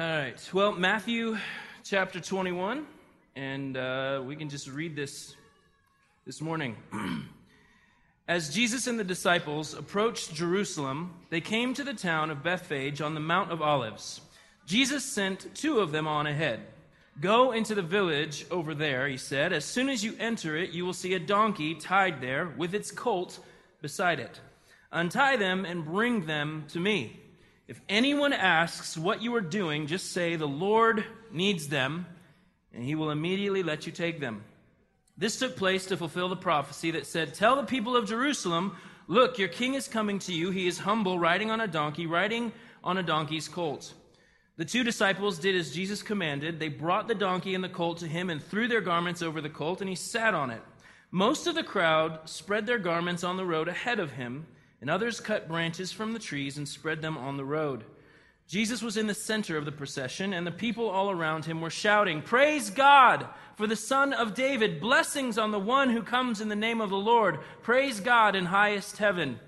All right. Well, Matthew chapter 21, and uh, we can just read this this morning. As Jesus and the disciples approached Jerusalem, they came to the town of Bethphage on the Mount of Olives. Jesus sent two of them on ahead. Go into the village over there, he said. As soon as you enter it, you will see a donkey tied there with its colt beside it. Untie them and bring them to me. If anyone asks what you are doing, just say, The Lord needs them, and he will immediately let you take them. This took place to fulfill the prophecy that said, Tell the people of Jerusalem, Look, your king is coming to you. He is humble, riding on a donkey, riding on a donkey's colt. The two disciples did as Jesus commanded. They brought the donkey and the colt to him and threw their garments over the colt, and he sat on it. Most of the crowd spread their garments on the road ahead of him and others cut branches from the trees and spread them on the road. Jesus was in the center of the procession, and the people all around him were shouting, Praise God for the Son of David! Blessings on the one who comes in the name of the Lord! Praise God in highest heaven!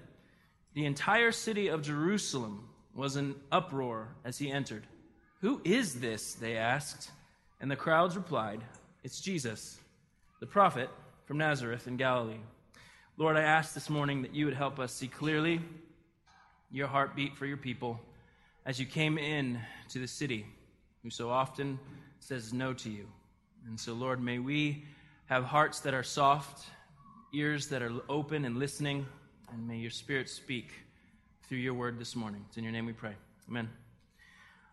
The entire city of Jerusalem was in uproar as he entered. Who is this? They asked. And the crowds replied, It's Jesus, the prophet from Nazareth in Galilee. Lord, I ask this morning that you would help us see clearly your heartbeat for your people as you came in to the city who so often says no to you. And so, Lord, may we have hearts that are soft, ears that are open and listening, and may your Spirit speak through your word this morning. It's in your name we pray. Amen.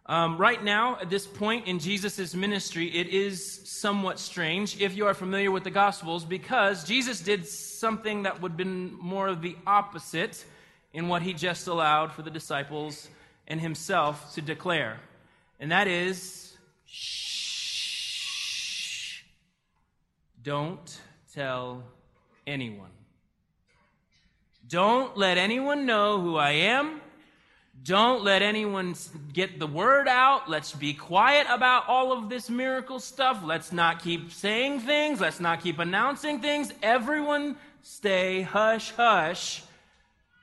Um, right now, at this point in Jesus' ministry, it is somewhat strange if you are familiar with the Gospels because Jesus did something that would have been more of the opposite in what he just allowed for the disciples and himself to declare. And that is shh, don't tell anyone. Don't let anyone know who I am don't let anyone get the word out. Let's be quiet about all of this miracle stuff. Let's not keep saying things. Let's not keep announcing things. Everyone stay hush hush.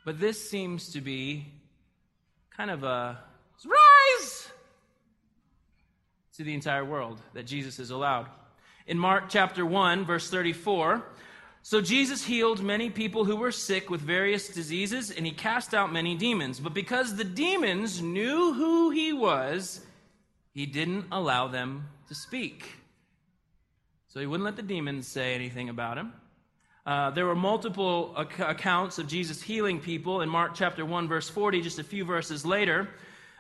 But this seems to be kind of a surprise to the entire world that Jesus is allowed. In Mark chapter 1, verse 34, so Jesus healed many people who were sick with various diseases, and he cast out many demons. But because the demons knew who he was, he didn't allow them to speak. So he wouldn't let the demons say anything about him. Uh, there were multiple ac- accounts of Jesus healing people. In Mark chapter 1, verse 40, just a few verses later,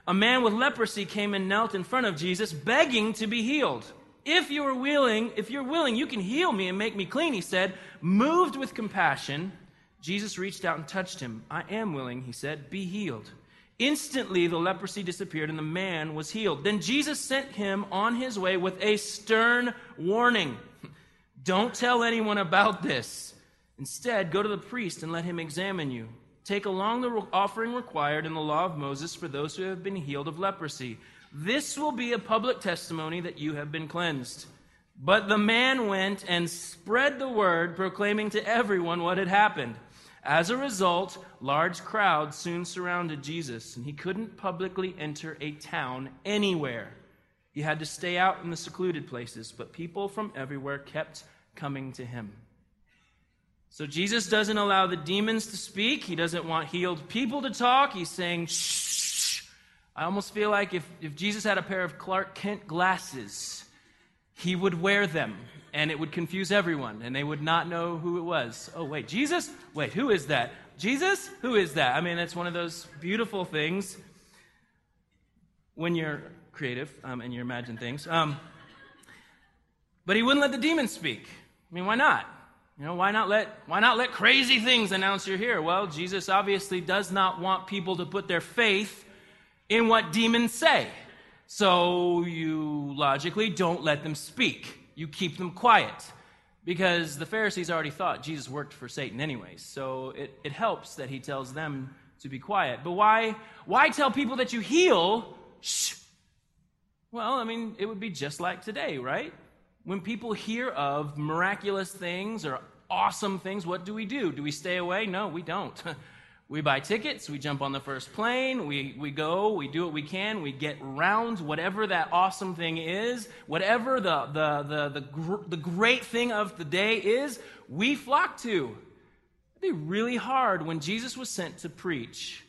a man with leprosy came and knelt in front of Jesus, begging to be healed. If you are willing, if you're willing, you can heal me and make me clean, he said. Moved with compassion, Jesus reached out and touched him. I am willing, he said. Be healed. Instantly, the leprosy disappeared and the man was healed. Then Jesus sent him on his way with a stern warning Don't tell anyone about this. Instead, go to the priest and let him examine you. Take along the offering required in the law of Moses for those who have been healed of leprosy. This will be a public testimony that you have been cleansed. But the man went and spread the word, proclaiming to everyone what had happened. As a result, large crowds soon surrounded Jesus, and he couldn't publicly enter a town anywhere. He had to stay out in the secluded places, but people from everywhere kept coming to him. So Jesus doesn't allow the demons to speak. He doesn't want healed people to talk. He's saying, shh I almost feel like if, if Jesus had a pair of Clark Kent glasses, he would wear them and it would confuse everyone and they would not know who it was. Oh, wait, Jesus? Wait, who is that? Jesus? Who is that? I mean, it's one of those beautiful things when you're creative um, and you imagine things. Um, but he wouldn't let the demons speak. I mean, why not? You know, why not let why not let crazy things announce you're here? Well, Jesus obviously does not want people to put their faith in what demons say. So you logically don't let them speak. You keep them quiet. Because the Pharisees already thought Jesus worked for Satan anyways. So it, it helps that he tells them to be quiet. But why, why tell people that you heal? Shh. Well, I mean, it would be just like today, right? When people hear of miraculous things or awesome things, what do we do? Do we stay away? No, we don't. We buy tickets, we jump on the first plane, we, we go, we do what we can, we get rounds, whatever that awesome thing is, whatever the, the, the, the, gr- the great thing of the day is, we flock to. It'd be really hard when Jesus was sent to preach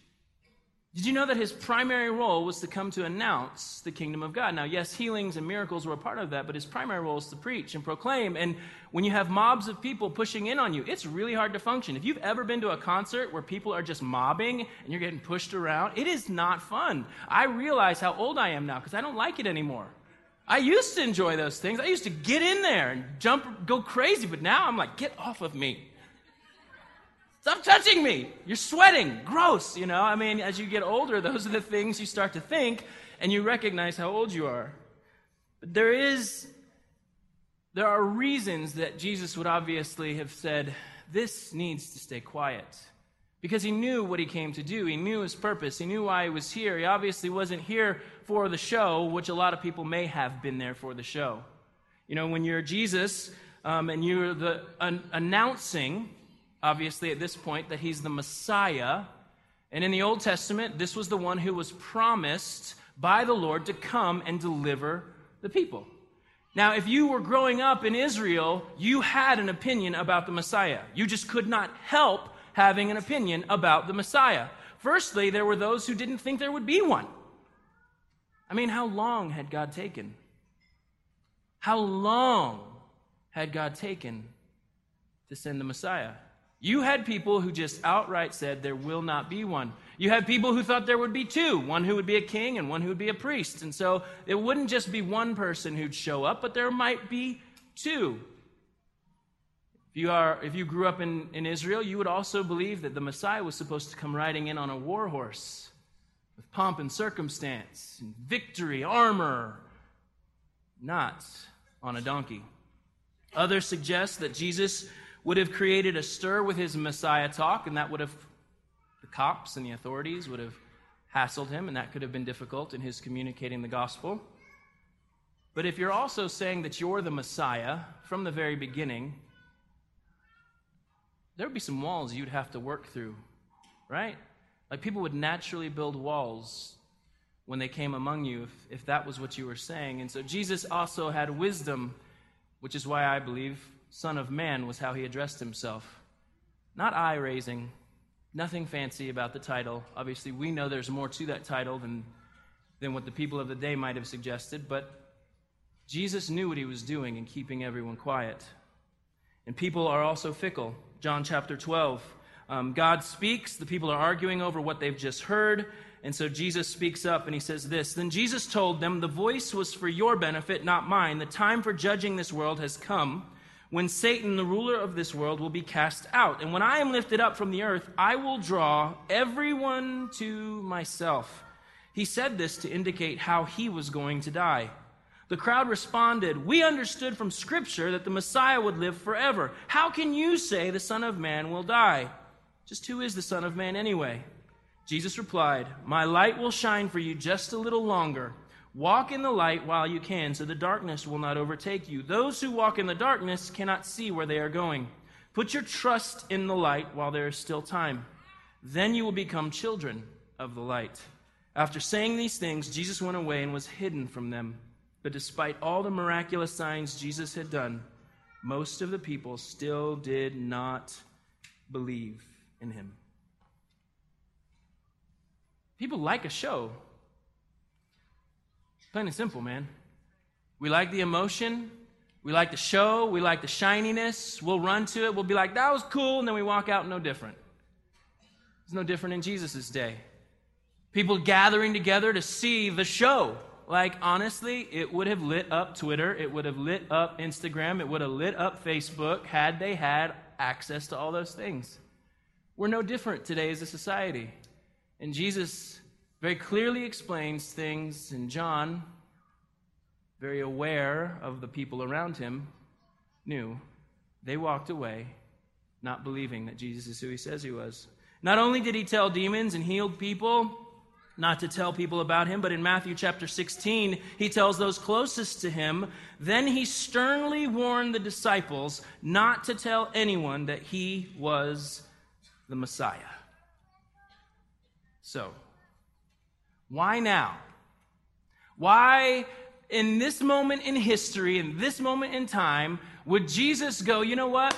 did you know that his primary role was to come to announce the kingdom of God? Now, yes, healings and miracles were a part of that, but his primary role is to preach and proclaim. And when you have mobs of people pushing in on you, it's really hard to function. If you've ever been to a concert where people are just mobbing and you're getting pushed around, it is not fun. I realize how old I am now because I don't like it anymore. I used to enjoy those things. I used to get in there and jump, go crazy, but now I'm like, get off of me. Stop touching me. You're sweating. Gross. You know, I mean, as you get older, those are the things you start to think and you recognize how old you are. But there is, there are reasons that Jesus would obviously have said, this needs to stay quiet. Because he knew what he came to do. He knew his purpose. He knew why he was here. He obviously wasn't here for the show, which a lot of people may have been there for the show. You know, when you're Jesus um, and you're the an, announcing obviously, at this point, that he's the Messiah. And in the Old Testament, this was the one who was promised by the Lord to come and deliver the people. Now, if you were growing up in Israel, you had an opinion about the Messiah. You just could not help having an opinion about the Messiah. Firstly, there were those who didn't think there would be one. I mean, how long had God taken? How long had God taken to send the Messiah? You had people who just outright said there will not be one. You had people who thought there would be two one who would be a king and one who would be a priest. And so it wouldn't just be one person who'd show up, but there might be two. If you, are, if you grew up in, in Israel, you would also believe that the Messiah was supposed to come riding in on a war horse with pomp and circumstance, and victory, armor, not on a donkey. Others suggest that Jesus would have created a stir with his Messiah talk, and that would have, the cops and the authorities would have hassled him, and that could have been difficult in his communicating the gospel. But if you're also saying that you're the Messiah from the very beginning, there would be some walls you'd have to work through, right? Like people would naturally build walls when they came among you if, if that was what you were saying. And so Jesus also had wisdom, which is why I believe Son of Man was how he addressed himself. Not eye raising, nothing fancy about the title. Obviously, we know there's more to that title than, than what the people of the day might have suggested, but Jesus knew what he was doing in keeping everyone quiet. And people are also fickle. John chapter 12. Um, God speaks, the people are arguing over what they've just heard. And so Jesus speaks up and he says this Then Jesus told them, The voice was for your benefit, not mine. The time for judging this world has come when Satan, the ruler of this world, will be cast out. And when I am lifted up from the earth, I will draw everyone to myself. He said this to indicate how he was going to die. The crowd responded, We understood from Scripture that the Messiah would live forever. How can you say the Son of Man will die? Just who is the Son of Man anyway? Jesus replied, My light will shine for you just a little longer. Walk in the light while you can, so the darkness will not overtake you. Those who walk in the darkness cannot see where they are going. Put your trust in the light while there is still time. Then you will become children of the light. After saying these things, Jesus went away and was hidden from them. But despite all the miraculous signs Jesus had done, most of the people still did not believe in him. People like a show, Plain and simple, man. We like the emotion. We like the show. We like the shininess. We'll run to it. We'll be like, that was cool. And then we walk out no different. It's no different in Jesus' day. People gathering together to see the show. Like, honestly, it would have lit up Twitter. It would have lit up Instagram. It would have lit up Facebook had they had access to all those things. We're no different today as a society. And Jesus very clearly explains things, and John, very aware of the people around him, knew they walked away not believing that Jesus is who he says he was. Not only did he tell demons and healed people not to tell people about him, but in Matthew chapter 16, he tells those closest to him, then he sternly warned the disciples not to tell anyone that he was the Messiah. So, why now? Why, in this moment in history, in this moment in time, would Jesus go, you know what?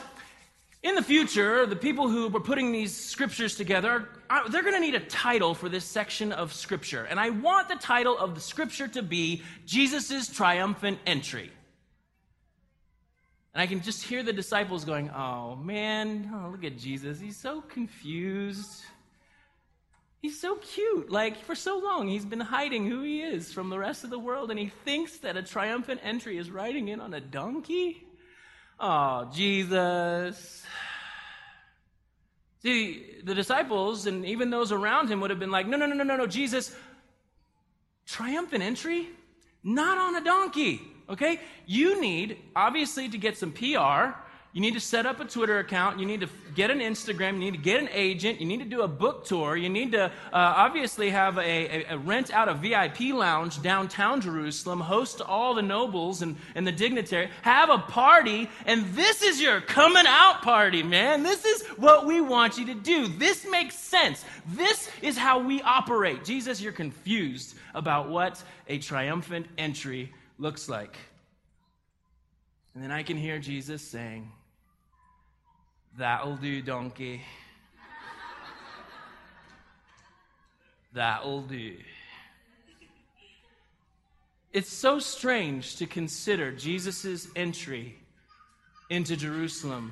In the future, the people who were putting these scriptures together, they're going to need a title for this section of scripture. And I want the title of the scripture to be Jesus' triumphant entry. And I can just hear the disciples going, Oh man, oh, look at Jesus. He's so confused. He's so cute. Like, for so long, he's been hiding who he is from the rest of the world, and he thinks that a triumphant entry is riding in on a donkey? Oh, Jesus. See, the disciples and even those around him would have been like, no, no, no, no, no, no, Jesus, triumphant entry? Not on a donkey, okay? You need, obviously, to get some PR you need to set up a Twitter account. You need to get an Instagram. You need to get an agent. You need to do a book tour. You need to uh, obviously have a, a, a, rent out a VIP lounge downtown Jerusalem, host all the nobles and, and the dignitary, have a party, and this is your coming out party, man. This is what we want you to do. This makes sense. This is how we operate. Jesus, you're confused about what a triumphant entry looks like. And then I can hear Jesus saying, That'll do, donkey. That'll do. It's so strange to consider Jesus' entry into Jerusalem.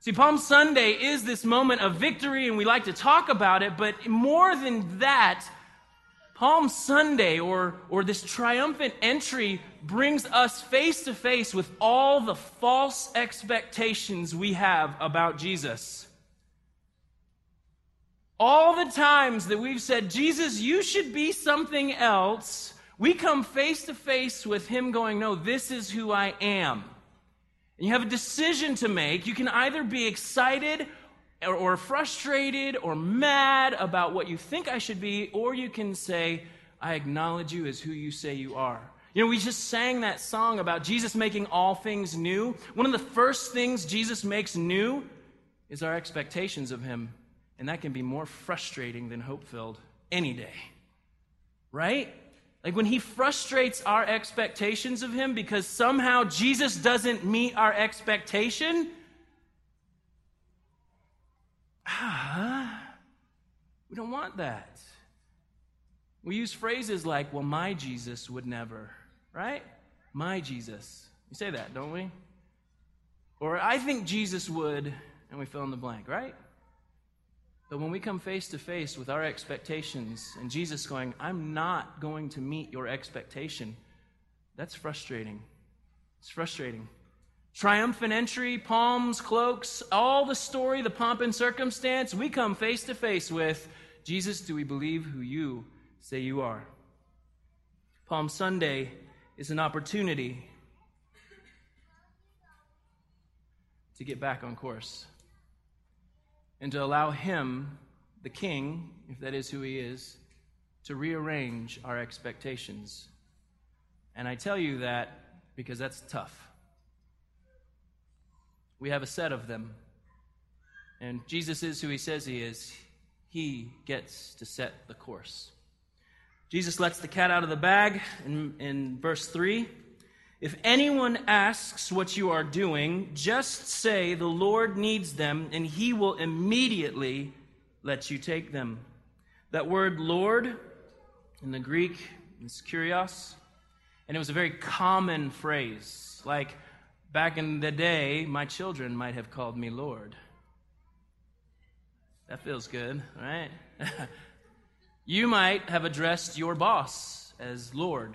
See, Palm Sunday is this moment of victory, and we like to talk about it, but more than that, Palm Sunday or, or this triumphant entry brings us face to face with all the false expectations we have about Jesus. All the times that we've said, Jesus, you should be something else, we come face to face with Him going, No, this is who I am. And you have a decision to make. You can either be excited or, or frustrated or mad about what you think I should be, or you can say, I acknowledge you as who you say you are. You know, we just sang that song about Jesus making all things new. One of the first things Jesus makes new is our expectations of Him. And that can be more frustrating than hope filled any day. Right? Like when He frustrates our expectations of Him because somehow Jesus doesn't meet our expectation, ah, we don't want that. We use phrases like, well, my Jesus would never, right? My Jesus. We say that, don't we? Or I think Jesus would, and we fill in the blank, right? But when we come face to face with our expectations and Jesus going, I'm not going to meet your expectation, that's frustrating. It's frustrating. Triumphant entry, palms, cloaks, all the story, the pomp and circumstance, we come face to face with Jesus, do we believe who you say you are? Palm Sunday is an opportunity to get back on course and to allow Him, the King, if that is who He is, to rearrange our expectations. And I tell you that because that's tough. We have a set of them. And Jesus is who he says he is. He gets to set the course. Jesus lets the cat out of the bag in, in verse 3. If anyone asks what you are doing, just say, The Lord needs them, and he will immediately let you take them. That word Lord in the Greek is kurios, and it was a very common phrase. Like, Back in the day, my children might have called me Lord. That feels good, right? you might have addressed your boss as Lord.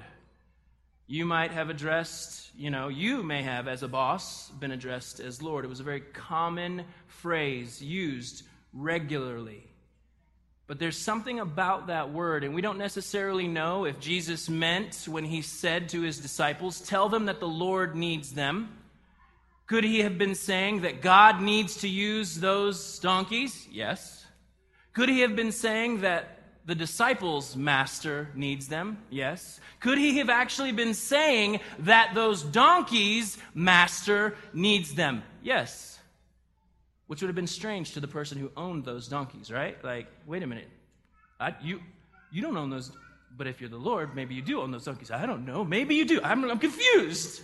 You might have addressed, you know, you may have, as a boss, been addressed as Lord. It was a very common phrase used regularly. But there's something about that word, and we don't necessarily know if Jesus meant when he said to his disciples, Tell them that the Lord needs them. Could he have been saying that God needs to use those donkeys? Yes. Could he have been saying that the disciples' master needs them? Yes. Could he have actually been saying that those donkeys' master needs them? Yes. Which would have been strange to the person who owned those donkeys, right? Like, wait a minute. I, you, you don't own those, but if you're the Lord, maybe you do own those donkeys. I don't know. Maybe you do. I'm, I'm confused.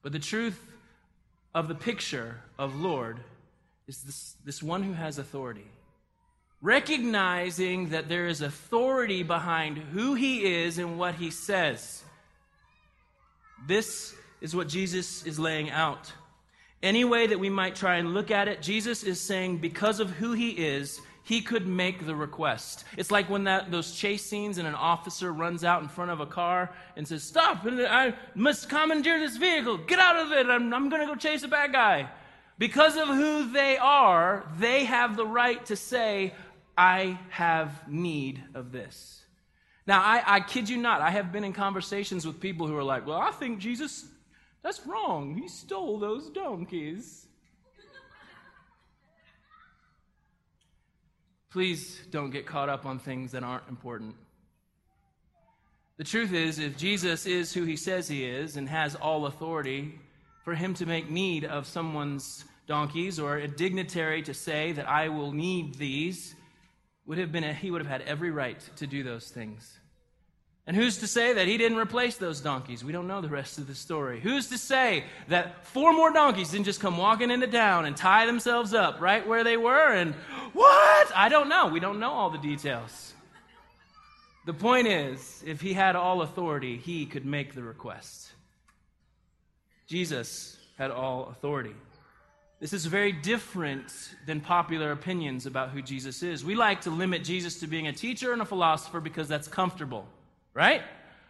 But the truth of the picture of Lord is this, this one who has authority. Recognizing that there is authority behind who he is and what he says. This is what Jesus is laying out. Any way that we might try and look at it, Jesus is saying because of who he is, he could make the request. It's like when that, those chase scenes and an officer runs out in front of a car and says, Stop, I must commandeer this vehicle. Get out of it. I'm, I'm going to go chase a bad guy. Because of who they are, they have the right to say, I have need of this. Now, I, I kid you not, I have been in conversations with people who are like, Well, I think Jesus that's wrong. He stole those donkeys. Please don't get caught up on things that aren't important. The truth is, if Jesus is who he says he is and has all authority, for him to make need of someone's donkeys or a dignitary to say that I will need these would have been a, he would have had every right to do those things. And who's to say that he didn't replace those donkeys? We don't know the rest of the story. Who's to say that four more donkeys didn't just come walking into town and tie themselves up right where they were? And what? I don't know. We don't know all the details. The point is, if he had all authority, he could make the request. Jesus had all authority. This is very different than popular opinions about who Jesus is. We like to limit Jesus to being a teacher and a philosopher because that's comfortable right?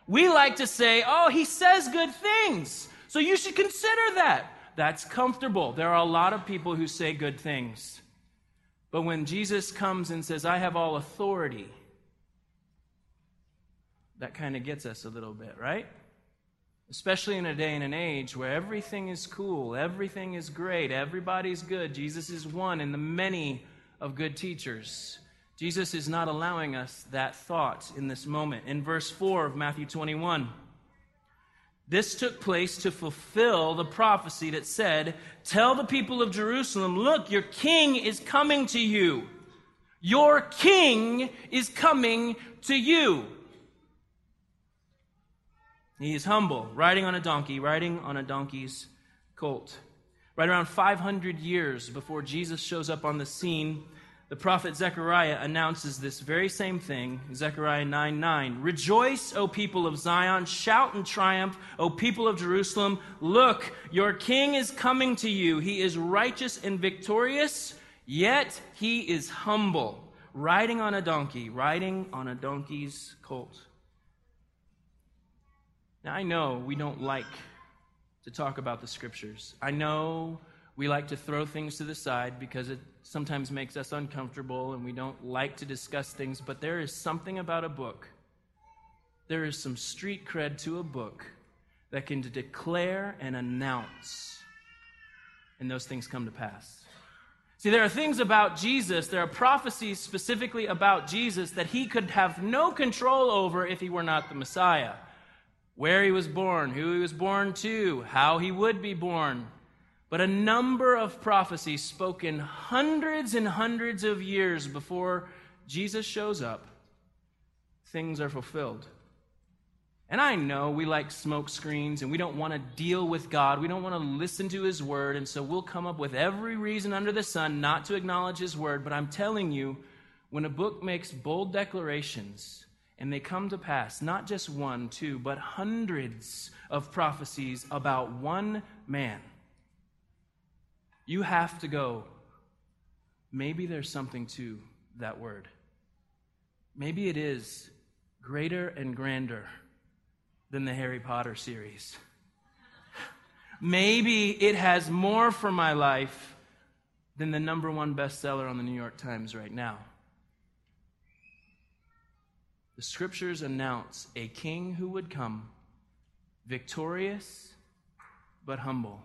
We like to say, oh, he says good things, so you should consider that. That's comfortable. There are a lot of people who say good things. But when Jesus comes and says, I have all authority, that kind of gets us a little bit, right? Especially in a day and an age where everything is cool, everything is great, everybody's good. Jesus is one in the many of good teachers. Jesus is not allowing us that thought in this moment. In verse 4 of Matthew 21, this took place to fulfill the prophecy that said, Tell the people of Jerusalem, look, your king is coming to you. Your king is coming to you. He is humble, riding on a donkey, riding on a donkey's colt. Right around 500 years before Jesus shows up on the scene, the prophet Zechariah announces this very same thing, Zechariah 9 9. Rejoice, O people of Zion, shout in triumph, O people of Jerusalem. Look, your king is coming to you. He is righteous and victorious, yet he is humble, riding on a donkey, riding on a donkey's colt. Now, I know we don't like to talk about the scriptures. I know we like to throw things to the side because it sometimes makes us uncomfortable and we don't like to discuss things, but there is something about a book. There is some street cred to a book that can declare and announce, and those things come to pass. See, there are things about Jesus, there are prophecies specifically about Jesus that he could have no control over if he were not the Messiah. Where he was born, who he was born to, how he would be born, but a number of prophecies spoken hundreds and hundreds of years before Jesus shows up, things are fulfilled. And I know we like smoke screens and we don't want to deal with God. We don't want to listen to His word. And so we'll come up with every reason under the sun not to acknowledge His word. But I'm telling you, when a book makes bold declarations and they come to pass, not just one, two, but hundreds of prophecies about one man you have to go. Maybe there's something to that word. Maybe it is greater and grander than the Harry Potter series. Maybe it has more for my life than the number one bestseller on the New York Times right now. The scriptures announce a king who would come, victorious but humble.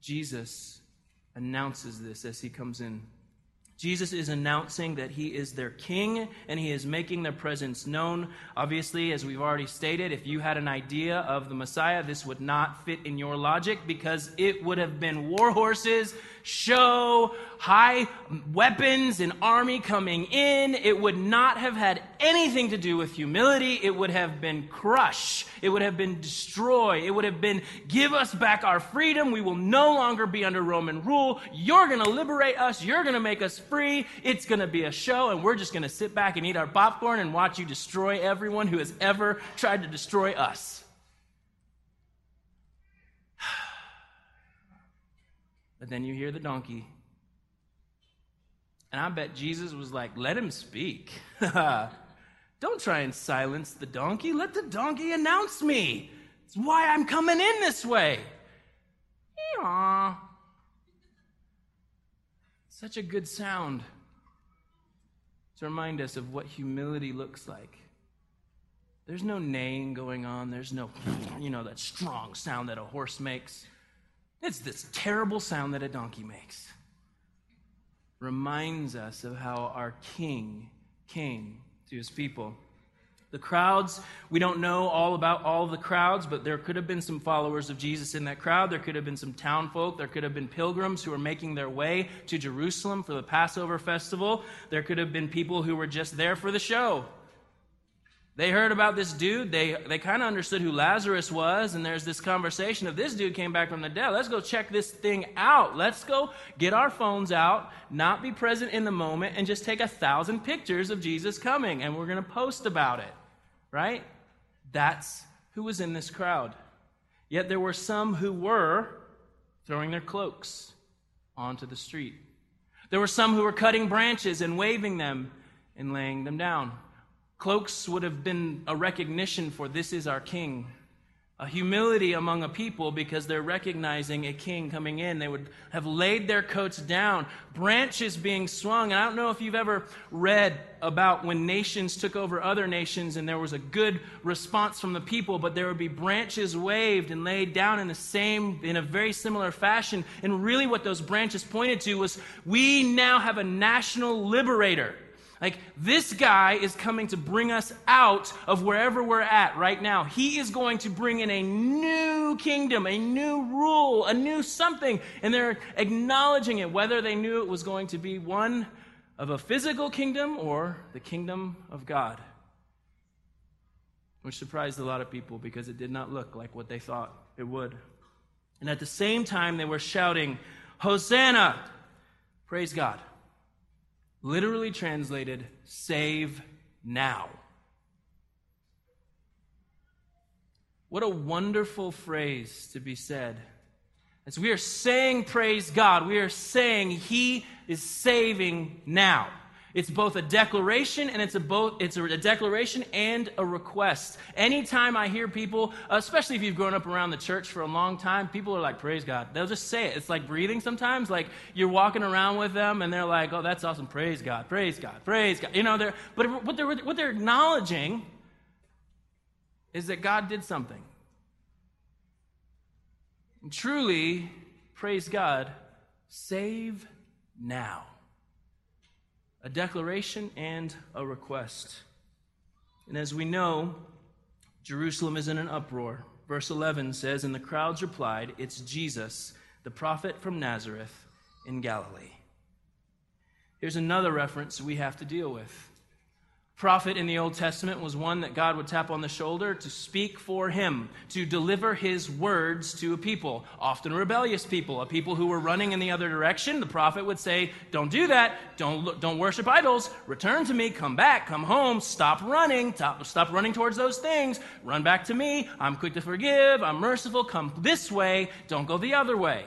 Jesus announces this as he comes in Jesus is announcing that he is their king and he is making their presence known. Obviously, as we've already stated, if you had an idea of the Messiah, this would not fit in your logic because it would have been war horses, show, high weapons, an army coming in. It would not have had anything to do with humility. It would have been crush. It would have been destroy. It would have been give us back our freedom. We will no longer be under Roman rule. You're going to liberate us. You're going to make us free. It's going to be a show, and we're just going to sit back and eat our popcorn and watch you destroy everyone who has ever tried to destroy us. But then you hear the donkey. And I bet Jesus was like, let him speak. Don't try and silence the donkey. Let the donkey announce me. It's why I'm coming in this way. Aww. Such a good sound to remind us of what humility looks like. There's no neighing going on. There's no, you know, that strong sound that a horse makes. It's this terrible sound that a donkey makes. Reminds us of how our king came to his people. The crowds, we don't know all about all of the crowds, but there could have been some followers of Jesus in that crowd. There could have been some town folk. There could have been pilgrims who were making their way to Jerusalem for the Passover festival. There could have been people who were just there for the show. They heard about this dude. They, they kind of understood who Lazarus was, and there's this conversation of this dude came back from the dead. Let's go check this thing out. Let's go get our phones out, not be present in the moment, and just take a thousand pictures of Jesus coming, and we're going to post about it. Right? That's who was in this crowd. Yet there were some who were throwing their cloaks onto the street. There were some who were cutting branches and waving them and laying them down. Cloaks would have been a recognition for this is our king. A humility among a people because they're recognizing a king coming in. They would have laid their coats down, branches being swung. And I don't know if you've ever read about when nations took over other nations and there was a good response from the people, but there would be branches waved and laid down in the same, in a very similar fashion. And really, what those branches pointed to was we now have a national liberator. Like, this guy is coming to bring us out of wherever we're at right now. He is going to bring in a new kingdom, a new rule, a new something. And they're acknowledging it, whether they knew it was going to be one of a physical kingdom or the kingdom of God. Which surprised a lot of people because it did not look like what they thought it would. And at the same time, they were shouting, Hosanna! Praise God literally translated, save now. What a wonderful phrase to be said. As we are saying, praise God, we are saying He is saving now. It's both a declaration and it's a both it's a declaration and a request. Anytime I hear people, especially if you've grown up around the church for a long time, people are like, "Praise God." They'll just say it. It's like breathing sometimes. Like you're walking around with them and they're like, "Oh, that's awesome. Praise God. Praise God. Praise God." You know, they're but what they're what they're acknowledging is that God did something. And truly, praise God, save now a declaration and a request. And as we know, Jerusalem is in an uproar. Verse 11 says, And the crowds replied, It's Jesus, the prophet from Nazareth in Galilee. Here's another reference we have to deal with prophet in the Old Testament was one that God would tap on the shoulder to speak for him, to deliver his words to a people, often rebellious people, a people who were running in the other direction. The prophet would say, Don't do that. Don't, don't worship idols. Return to me. Come back. Come home. Stop running. Stop, stop running towards those things. Run back to me. I'm quick to forgive. I'm merciful. Come this way. Don't go the other way.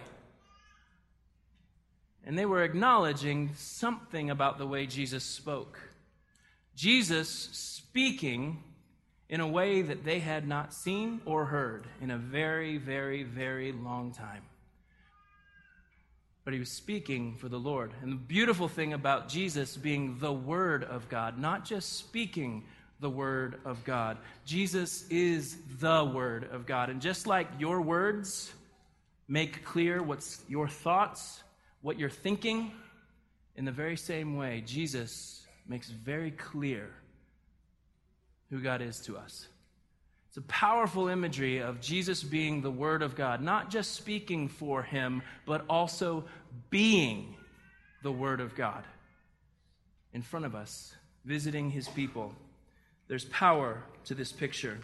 And they were acknowledging something about the way Jesus spoke. Jesus speaking in a way that they had not seen or heard in a very, very, very long time. But he was speaking for the Lord. And the beautiful thing about Jesus being the Word of God, not just speaking the Word of God, Jesus is the Word of God. And just like your words make clear what's your thoughts, what you're thinking, In the very same way, Jesus makes very clear who God is to us. It's a powerful imagery of Jesus being the Word of God, not just speaking for Him, but also being the Word of God in front of us, visiting His people. There's power to this picture.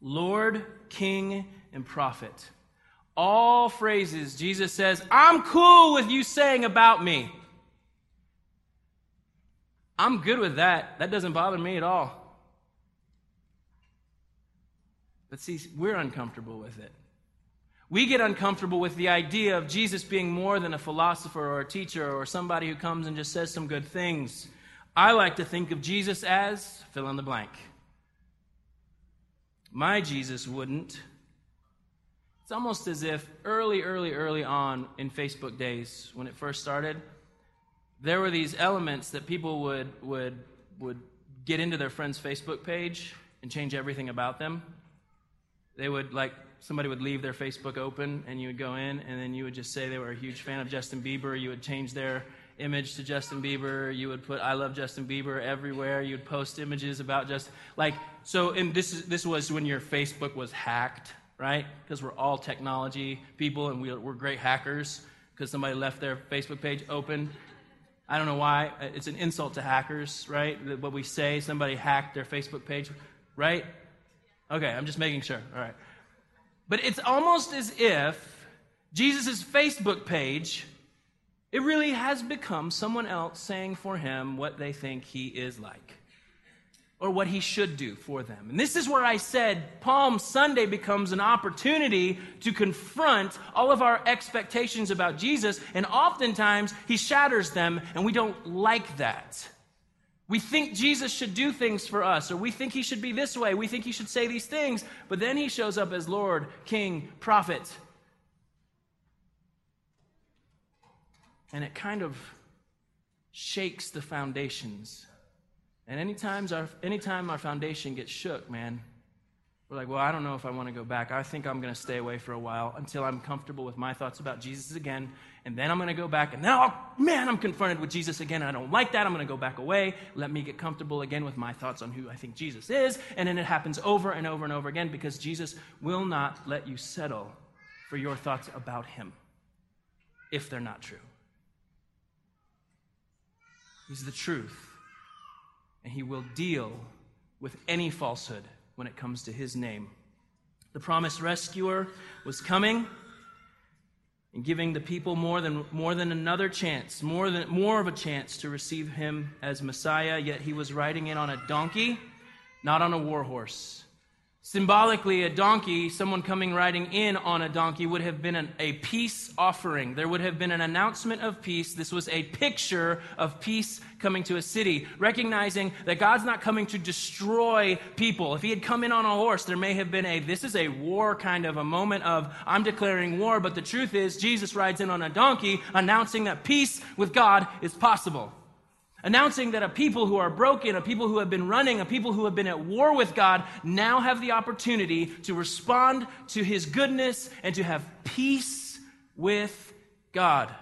Lord, King, and Prophet. All phrases Jesus says, I'm cool with you saying about me. I'm good with that. That doesn't bother me at all. But see, we're uncomfortable with it. We get uncomfortable with the idea of Jesus being more than a philosopher or a teacher or somebody who comes and just says some good things. I like to think of Jesus as fill in the blank. My Jesus wouldn't. It's almost as if early, early, early on in Facebook days, when it first started, there were these elements that people would, would, would get into their friend's Facebook page and change everything about them. They would, like, somebody would leave their Facebook open and you would go in and then you would just say they were a huge fan of Justin Bieber. You would change their image to Justin Bieber. You would put I love Justin Bieber everywhere. You'd post images about just like so and this is this was when your Facebook was hacked, right? Because we're all technology people and we, we're great hackers because somebody left their Facebook page open. I don't know why. Uh, it's an insult to hackers, right? What we say, somebody hacked their Facebook page, right? Okay, I'm just making sure. All right. But it's almost as if Jesus' Facebook page, it really has become someone else saying for him what they think he is like or what he should do for them. And this is where I said Palm Sunday becomes an opportunity to confront all of our expectations about Jesus, and oftentimes he shatters them, and we don't like that. We think Jesus should do things for us, or we think he should be this way, we think he should say these things, but then he shows up as Lord, King, Prophet. And it kind of shakes the foundations. And anytime our, anytime our foundation gets shook, man, we're like, well, I don't know if I want to go back. I think I'm going to stay away for a while until I'm comfortable with my thoughts about Jesus again. And then I'm going to go back. And now, oh, man, I'm confronted with Jesus again. I don't like that. I'm going to go back away. Let me get comfortable again with my thoughts on who I think Jesus is. And then it happens over and over and over again because Jesus will not let you settle for your thoughts about him if they're not true. He's the truth. And he will deal with any falsehood when it comes to his name. The promised rescuer was coming and giving the people more than, more than another chance, more, than, more of a chance to receive him as Messiah, yet he was riding in on a donkey, not on a war horse. Symbolically, a donkey, someone coming riding in on a donkey, would have been an, a peace offering. There would have been an announcement of peace. This was a picture of peace coming to a city, recognizing that God's not coming to destroy people. If he had come in on a horse, there may have been a this is a war kind of a moment of I'm declaring war, but the truth is, Jesus rides in on a donkey, announcing that peace with God is possible announcing that a people who are broken, a people who have been running, a people who have been at war with God, now have the opportunity to respond to his goodness and to have peace with God.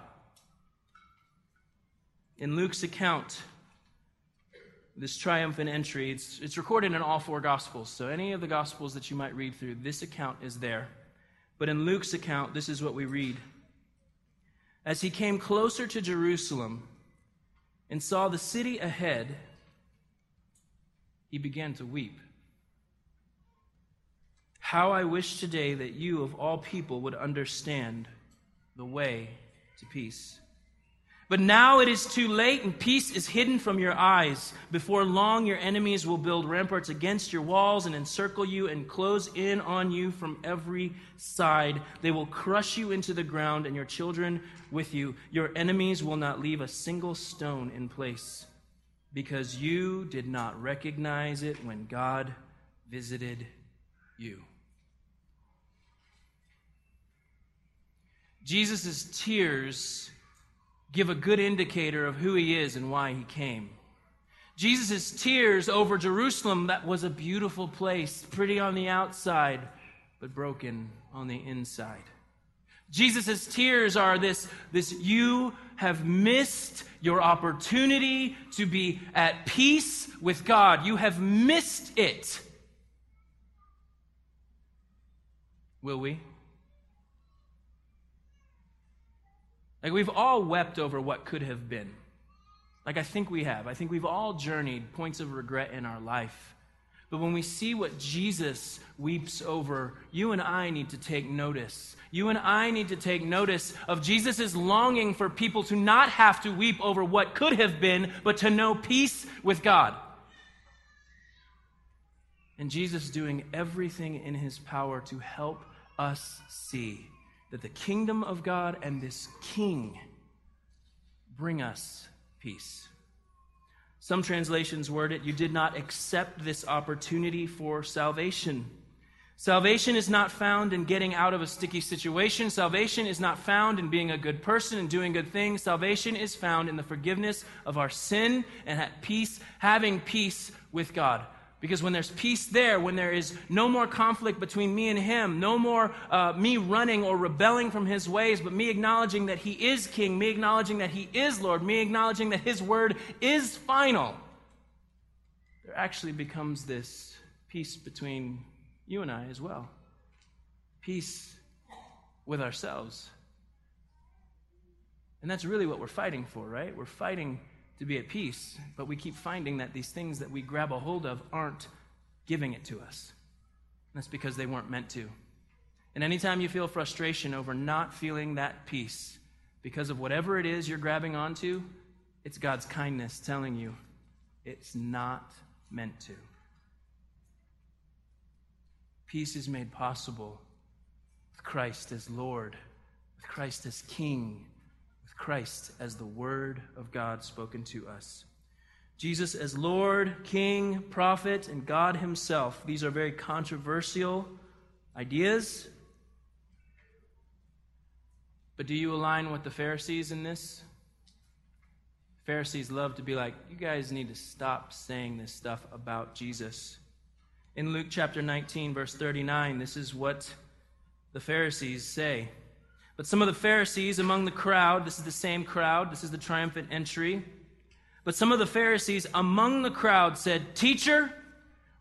In Luke's account, this triumphant entry, it's, it's recorded in all four Gospels. So, any of the Gospels that you might read through, this account is there. But in Luke's account, this is what we read. As he came closer to Jerusalem, and saw the city ahead, he began to weep. How I wish today that you, of all people, would understand the way to peace. But now it is too late, and peace is hidden from your eyes. Before long, your enemies will build ramparts against your walls and encircle you and close in on you from every side. They will crush you into the ground, and your children with you. Your enemies will not leave a single stone in place, because you did not recognize it when God visited you. Jesus' tears give a good indicator of who he is and why he came. Jesus' tears over Jerusalem, that was a beautiful place, pretty on the outside, but broken on the inside. Jesus' tears are this, this you have missed your opportunity to be at peace with God. You have missed it. Will we? Like, we've all wept over what could have been. Like, I think we have. I think we've all journeyed points of regret in our life. But when we see what Jesus weeps over, you and I need to take notice. You and I need to take notice of Jesus' longing for people to not have to weep over what could have been, but to know peace with God. And Jesus doing everything in his power to help us see that the kingdom of God and this king bring us peace. Some translations word it, you did not accept this opportunity for salvation. Salvation is not found in getting out of a sticky situation. Salvation is not found in being a good person and doing good things. Salvation is found in the forgiveness of our sin and at peace, having peace with God. Because when there's peace there, when there is no more conflict between me and him, no more uh, me running or rebelling from his ways, but me acknowledging that he is king, me acknowledging that he is Lord, me acknowledging that his word is final, there actually becomes this peace between you and I as well. Peace with ourselves. And that's really what we're fighting for, right? We're fighting to be at peace, but we keep finding that these things that we grab a hold of aren't giving it to us. That's because they weren't meant to. And anytime you feel frustration over not feeling that peace because of whatever it is you're grabbing onto, it's God's kindness telling you it's not meant to. Peace is made possible with Christ as Lord, with Christ as King, Christ as the Word of God spoken to us. Jesus as Lord, King, Prophet, and God Himself. These are very controversial ideas. But do you align with the Pharisees in this? Pharisees love to be like, you guys need to stop saying this stuff about Jesus. In Luke chapter 19, verse 39, this is what the Pharisees say. But some of the Pharisees among the crowd, this is the same crowd, this is the triumphant entry. But some of the Pharisees among the crowd said, Teacher,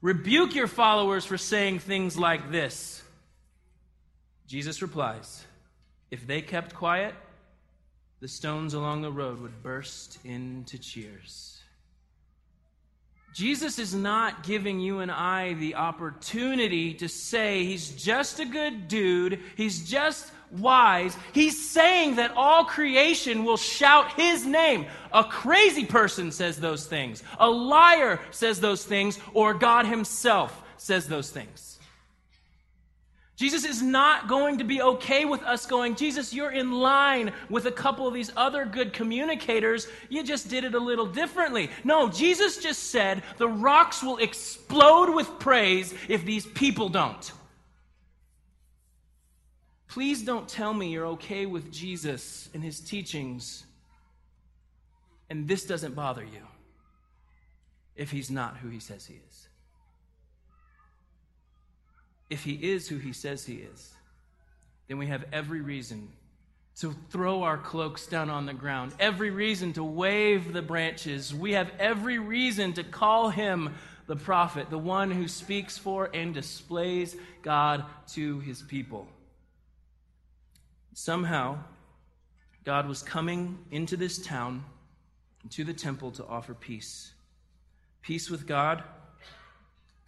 rebuke your followers for saying things like this. Jesus replies, If they kept quiet, the stones along the road would burst into cheers. Jesus is not giving you and I the opportunity to say he's just a good dude, he's just wise. He's saying that all creation will shout his name. A crazy person says those things, a liar says those things, or God himself says those things. Jesus is not going to be okay with us going, Jesus, you're in line with a couple of these other good communicators. You just did it a little differently. No, Jesus just said the rocks will explode with praise if these people don't. Please don't tell me you're okay with Jesus and his teachings and this doesn't bother you if he's not who he says he is. If he is who he says he is, then we have every reason to throw our cloaks down on the ground, every reason to wave the branches. We have every reason to call him the prophet, the one who speaks for and displays God to his people. Somehow, God was coming into this town, to the temple to offer peace. Peace with God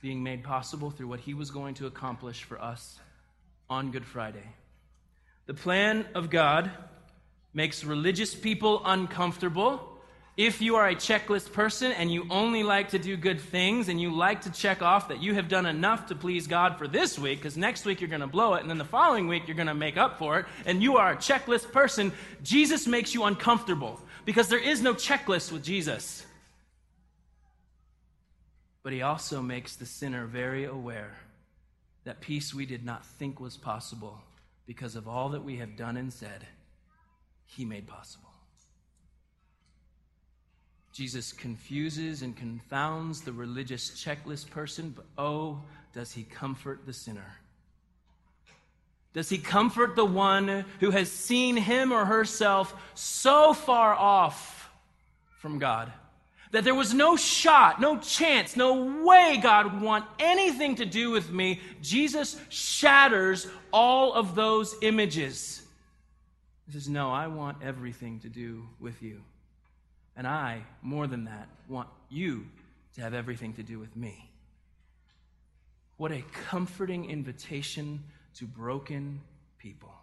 being made possible through what he was going to accomplish for us on Good Friday. The plan of God makes religious people uncomfortable if you are a checklist person and you only like to do good things and you like to check off that you have done enough to please God for this week, because next week you're going to blow it, and then the following week you're going to make up for it, and you are a checklist person, Jesus makes you uncomfortable because there is no checklist with Jesus. But he also makes the sinner very aware that peace we did not think was possible because of all that we have done and said, he made possible. Jesus confuses and confounds the religious checklist person, but oh, does he comfort the sinner. Does he comfort the one who has seen him or herself so far off from God that there was no shot, no chance, no way God would want anything to do with me? Jesus shatters all of those images. He says, No, I want everything to do with you. And I, more than that, want you to have everything to do with me. What a comforting invitation to broken people.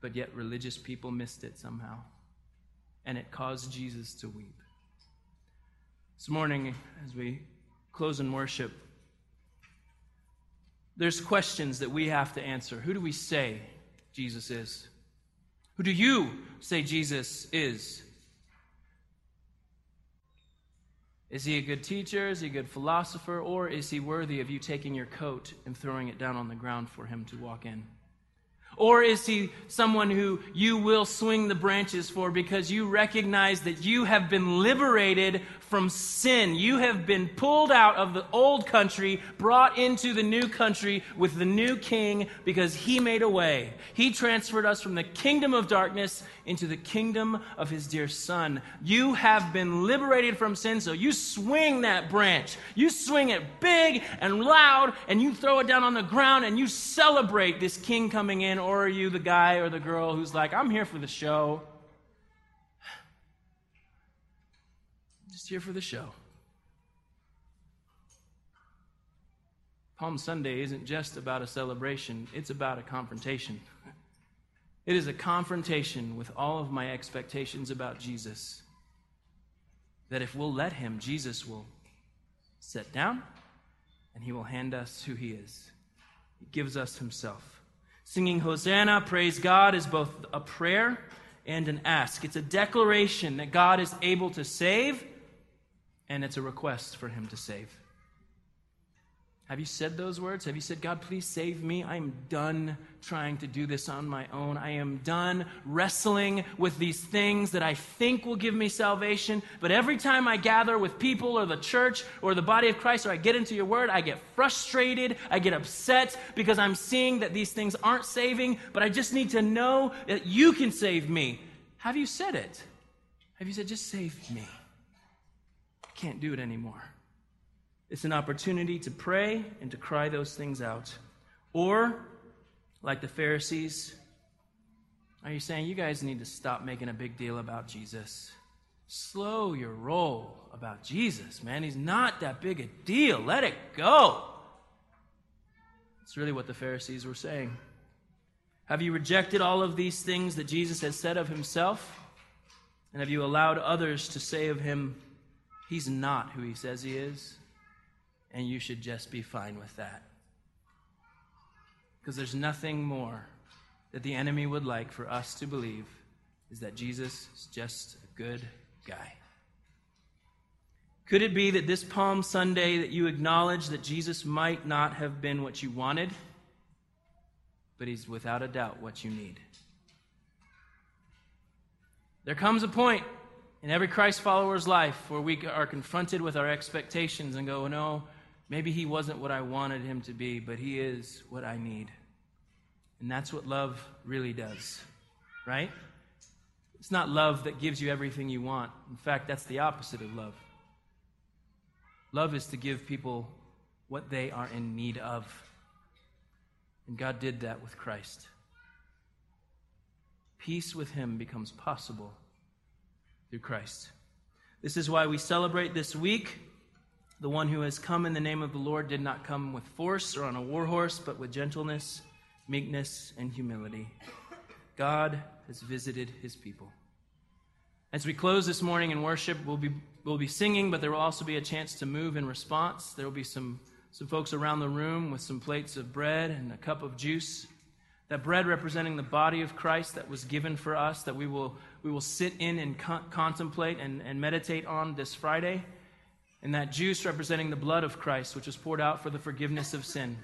But yet, religious people missed it somehow, and it caused Jesus to weep. This morning, as we close in worship, there's questions that we have to answer. Who do we say Jesus is? Who do you say Jesus is? Is he a good teacher? Is he a good philosopher? Or is he worthy of you taking your coat and throwing it down on the ground for him to walk in? Or is he someone who you will swing the branches for because you recognize that you have been liberated from sin? You have been pulled out of the old country, brought into the new country with the new king because he made a way. He transferred us from the kingdom of darkness into the kingdom of his dear son. You have been liberated from sin, so you swing that branch. You swing it big and loud, and you throw it down on the ground, and you celebrate this king coming in, or are you the guy or the girl who's like, I'm here for the show? Just here for the show. Palm Sunday isn't just about a celebration, it's about a confrontation. It is a confrontation with all of my expectations about Jesus. That if we'll let Him, Jesus will sit down and He will hand us who He is. He gives us Himself. Singing Hosanna, praise God, is both a prayer and an ask. It's a declaration that God is able to save, and it's a request for Him to save. Have you said those words? Have you said, God, please save me? I am done trying to do this on my own. I am done wrestling with these things that I think will give me salvation. But every time I gather with people or the church or the body of Christ or I get into your word, I get frustrated. I get upset because I'm seeing that these things aren't saving, but I just need to know that you can save me. Have you said it? Have you said, just save me? I can't do it anymore. It's an opportunity to pray and to cry those things out. Or, like the Pharisees, are you saying you guys need to stop making a big deal about Jesus? Slow your roll about Jesus, man. He's not that big a deal. Let it go. It's really what the Pharisees were saying. Have you rejected all of these things that Jesus has said of himself? And have you allowed others to say of him, he's not who he says he is? And you should just be fine with that. Because there's nothing more that the enemy would like for us to believe is that Jesus is just a good guy. Could it be that this Palm Sunday that you acknowledge that Jesus might not have been what you wanted, but he's without a doubt what you need? There comes a point in every Christ follower's life where we are confronted with our expectations and go, no, Maybe he wasn't what I wanted him to be, but he is what I need. And that's what love really does, right? It's not love that gives you everything you want. In fact, that's the opposite of love. Love is to give people what they are in need of. And God did that with Christ. Peace with Him becomes possible through Christ. This is why we celebrate this week the one who has come in the name of the Lord did not come with force or on a war horse, but with gentleness, meekness, and humility. God has visited his people. As we close this morning in worship, we'll be, we'll be singing, but there will also be a chance to move in response. There will be some, some folks around the room with some plates of bread and a cup of juice. That bread representing the body of Christ that was given for us, that we will, we will sit in and con- contemplate and, and meditate on this Friday and that juice representing the blood of Christ, which was poured out for the forgiveness of sin.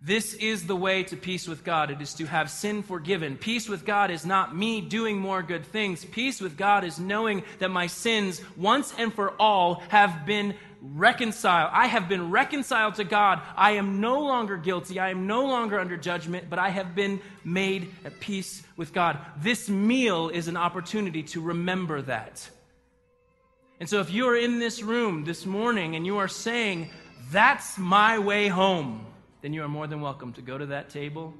This is the way to peace with God. It is to have sin forgiven. Peace with God is not me doing more good things. Peace with God is knowing that my sins, once and for all, have been reconciled. I have been reconciled to God. I am no longer guilty. I am no longer under judgment, but I have been made at peace with God. This meal is an opportunity to remember that. And so if you are in this room this morning and you are saying, That's my way home then you are more than welcome to go to that table,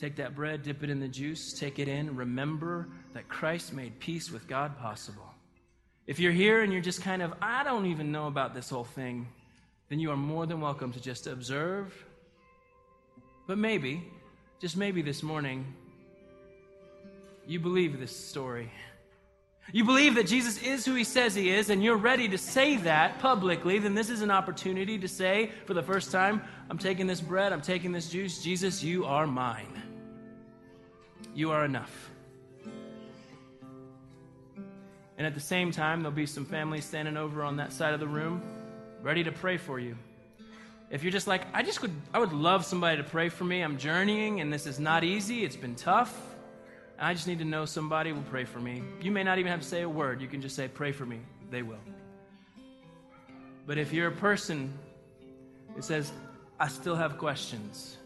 take that bread, dip it in the juice, take it in. Remember that Christ made peace with God possible. If you're here and you're just kind of, I don't even know about this whole thing, then you are more than welcome to just observe. But maybe, just maybe this morning, you believe this story. You believe that Jesus is who he says he is, and you're ready to say that publicly, then this is an opportunity to say for the first time, I'm taking this bread, I'm taking this juice. Jesus, you are mine. You are enough. And at the same time, there'll be some families standing over on that side of the room, ready to pray for you. If you're just like, I just would, I would love somebody to pray for me. I'm journeying, and this is not easy. It's been tough. I just need to know somebody will pray for me. You may not even have to say a word. You can just say, Pray for me. They will. But if you're a person who says, I still have questions,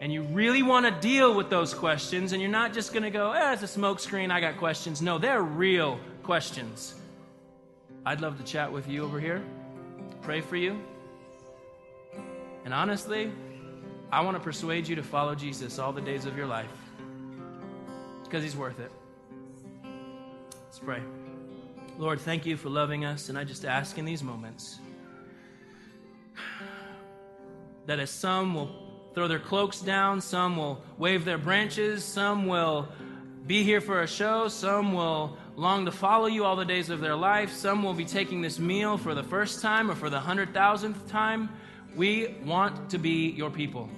and you really want to deal with those questions, and you're not just going to go, eh, it's a smokescreen, I got questions. No, they're real questions. I'd love to chat with you over here, pray for you. And honestly, I want to persuade you to follow Jesus all the days of your life because he's worth it. Let's pray. Lord, thank you for loving us, and I just ask in these moments that as some will throw their cloaks down, some will wave their branches, some will be here for a show, some will long to follow you all the days of their life, some will be taking this meal for the first time or for the hundred thousandth time. We want to be your people.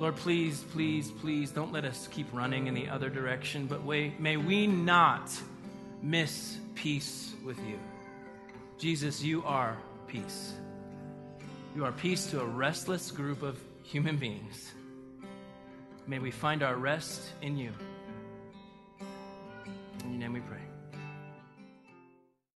Lord, please, please, please don't let us keep running in the other direction, but may we not miss peace with you. Jesus, you are peace. You are peace to a restless group of human beings. May we find our rest in you. In your name we pray.